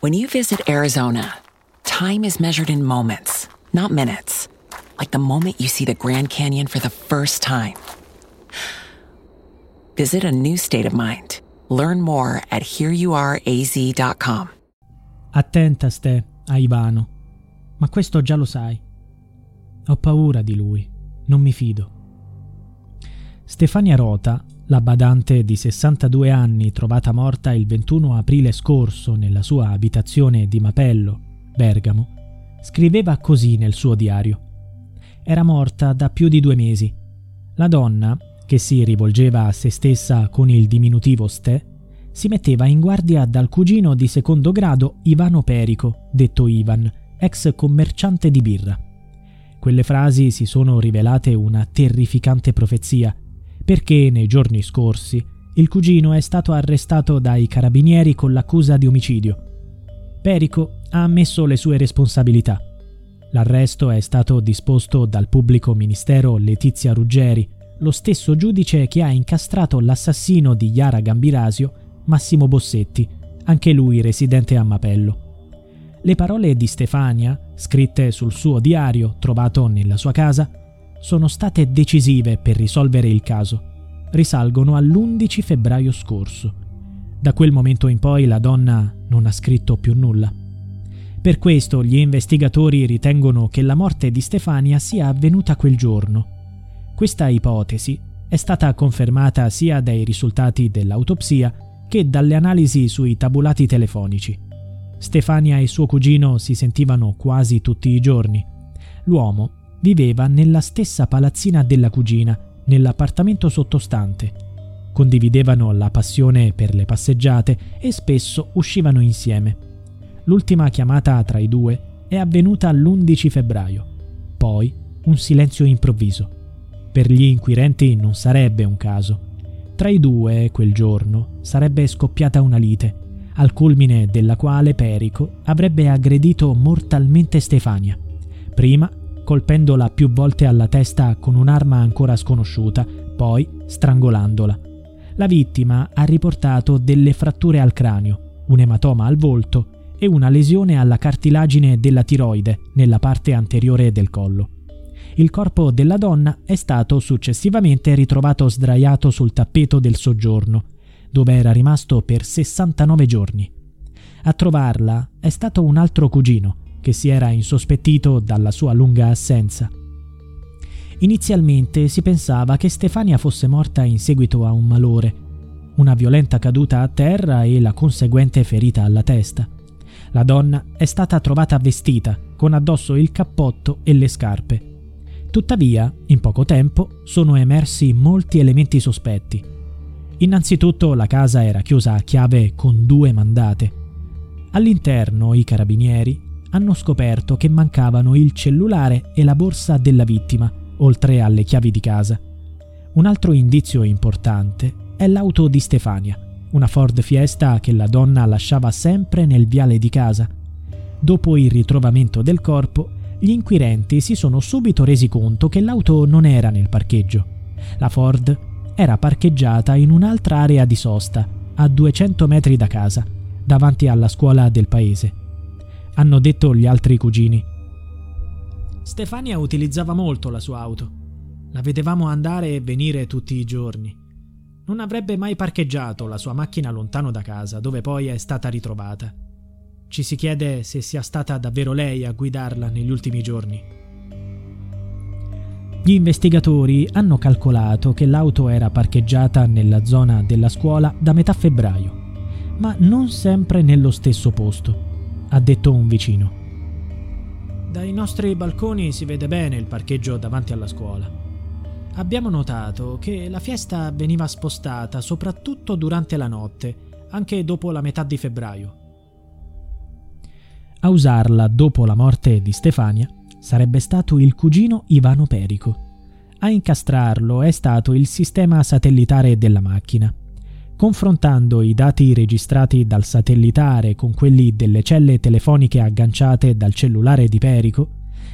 When you visit Arizona, time is measured in moments, not minutes. Like the moment you see the Grand Canyon for the first time. Visit a new state of mind. Learn more at hereyouareaz.com. Attenta, Ste, a Ivano. Ma questo già lo sai. Ho paura di lui. Non mi fido. Stefania Rota, la badante di 62 anni trovata morta il 21 aprile scorso nella sua abitazione di Mapello, Bergamo, scriveva così nel suo diario. Era morta da più di due mesi. La donna, che si rivolgeva a se stessa con il diminutivo Ste, si metteva in guardia dal cugino di secondo grado Ivano Perico, detto Ivan, ex commerciante di birra. Quelle frasi si sono rivelate una terrificante profezia perché nei giorni scorsi il cugino è stato arrestato dai carabinieri con l'accusa di omicidio. Perico ha ammesso le sue responsabilità. L'arresto è stato disposto dal pubblico ministero Letizia Ruggeri, lo stesso giudice che ha incastrato l'assassino di Yara Gambirasio, Massimo Bossetti, anche lui residente a Mapello. Le parole di Stefania, scritte sul suo diario trovato nella sua casa, sono state decisive per risolvere il caso. Risalgono all'11 febbraio scorso. Da quel momento in poi la donna non ha scritto più nulla. Per questo gli investigatori ritengono che la morte di Stefania sia avvenuta quel giorno. Questa ipotesi è stata confermata sia dai risultati dell'autopsia che dalle analisi sui tabulati telefonici. Stefania e suo cugino si sentivano quasi tutti i giorni. L'uomo viveva nella stessa palazzina della cugina, nell'appartamento sottostante. Condividevano la passione per le passeggiate e spesso uscivano insieme. L'ultima chiamata tra i due è avvenuta l'11 febbraio. Poi un silenzio improvviso. Per gli inquirenti non sarebbe un caso. Tra i due, quel giorno, sarebbe scoppiata una lite, al culmine della quale Perico avrebbe aggredito mortalmente Stefania. Prima colpendola più volte alla testa con un'arma ancora sconosciuta, poi strangolandola. La vittima ha riportato delle fratture al cranio, un ematoma al volto e una lesione alla cartilagine della tiroide nella parte anteriore del collo. Il corpo della donna è stato successivamente ritrovato sdraiato sul tappeto del soggiorno, dove era rimasto per 69 giorni. A trovarla è stato un altro cugino, che si era insospettito dalla sua lunga assenza. Inizialmente si pensava che Stefania fosse morta in seguito a un malore, una violenta caduta a terra e la conseguente ferita alla testa. La donna è stata trovata vestita, con addosso il cappotto e le scarpe. Tuttavia, in poco tempo, sono emersi molti elementi sospetti. Innanzitutto la casa era chiusa a chiave con due mandate. All'interno i carabinieri hanno scoperto che mancavano il cellulare e la borsa della vittima, oltre alle chiavi di casa. Un altro indizio importante è l'auto di Stefania, una Ford Fiesta che la donna lasciava sempre nel viale di casa. Dopo il ritrovamento del corpo, gli inquirenti si sono subito resi conto che l'auto non era nel parcheggio. La Ford era parcheggiata in un'altra area di sosta, a 200 metri da casa, davanti alla scuola del paese hanno detto gli altri cugini. Stefania utilizzava molto la sua auto. La vedevamo andare e venire tutti i giorni. Non avrebbe mai parcheggiato la sua macchina lontano da casa, dove poi è stata ritrovata. Ci si chiede se sia stata davvero lei a guidarla negli ultimi giorni. Gli investigatori hanno calcolato che l'auto era parcheggiata nella zona della scuola da metà febbraio, ma non sempre nello stesso posto ha detto un vicino. Dai nostri balconi si vede bene il parcheggio davanti alla scuola. Abbiamo notato che la fiesta veniva spostata soprattutto durante la notte, anche dopo la metà di febbraio. A usarla dopo la morte di Stefania sarebbe stato il cugino Ivano Perico. A incastrarlo è stato il sistema satellitare della macchina. Confrontando i dati registrati dal satellitare con quelli delle celle telefoniche agganciate dal cellulare di Perico,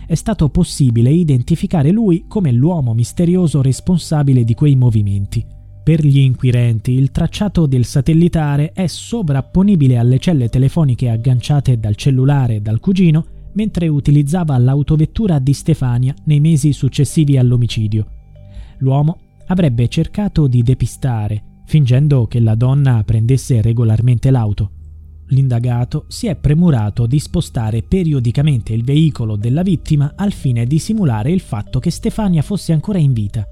è stato possibile identificare lui come l'uomo misterioso responsabile di quei movimenti. Per gli inquirenti il tracciato del satellitare è sovrapponibile alle celle telefoniche agganciate dal cellulare dal cugino mentre utilizzava l'autovettura di Stefania nei mesi successivi all'omicidio. L'uomo avrebbe cercato di depistare, fingendo che la donna prendesse regolarmente l'auto. L'indagato si è premurato di spostare periodicamente il veicolo della vittima al fine di simulare il fatto che Stefania fosse ancora in vita.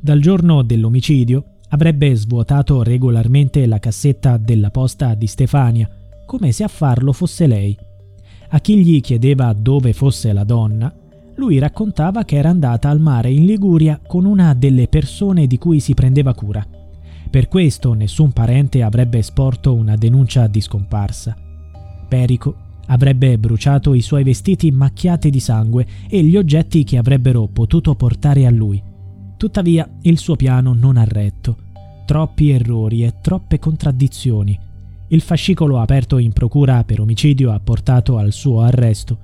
Dal giorno dell'omicidio avrebbe svuotato regolarmente la cassetta della posta di Stefania, come se a farlo fosse lei. A chi gli chiedeva dove fosse la donna, lui raccontava che era andata al mare in Liguria con una delle persone di cui si prendeva cura. Per questo nessun parente avrebbe sporto una denuncia di scomparsa. Perico avrebbe bruciato i suoi vestiti macchiati di sangue e gli oggetti che avrebbero potuto portare a lui. Tuttavia il suo piano non ha retto. Troppi errori e troppe contraddizioni. Il fascicolo aperto in procura per omicidio ha portato al suo arresto.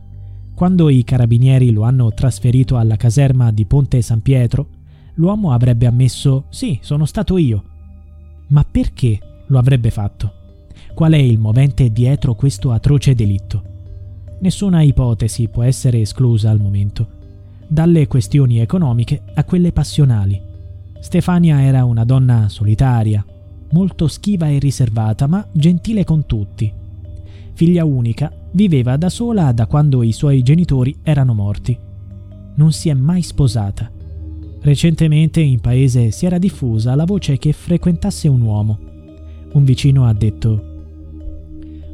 Quando i carabinieri lo hanno trasferito alla caserma di Ponte San Pietro, l'uomo avrebbe ammesso sì, sono stato io. Ma perché lo avrebbe fatto? Qual è il movente dietro questo atroce delitto? Nessuna ipotesi può essere esclusa al momento dalle questioni economiche a quelle passionali. Stefania era una donna solitaria, molto schiva e riservata, ma gentile con tutti. Figlia unica, viveva da sola da quando i suoi genitori erano morti. Non si è mai sposata. Recentemente in paese si era diffusa la voce che frequentasse un uomo. Un vicino ha detto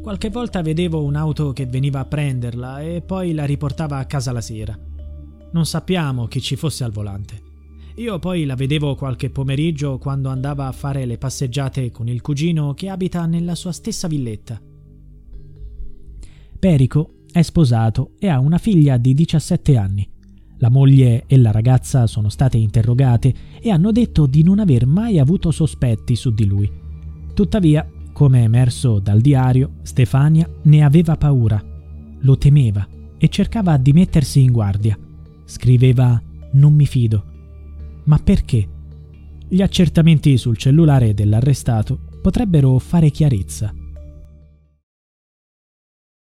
Qualche volta vedevo un'auto che veniva a prenderla e poi la riportava a casa la sera. Non sappiamo chi ci fosse al volante. Io poi la vedevo qualche pomeriggio quando andava a fare le passeggiate con il cugino che abita nella sua stessa villetta. Perico è sposato e ha una figlia di 17 anni. La moglie e la ragazza sono state interrogate e hanno detto di non aver mai avuto sospetti su di lui. Tuttavia, come emerso dal diario, Stefania ne aveva paura, lo temeva e cercava di mettersi in guardia. Scriveva non mi fido. Ma perché? Gli accertamenti sul cellulare dell'arrestato potrebbero fare chiarezza.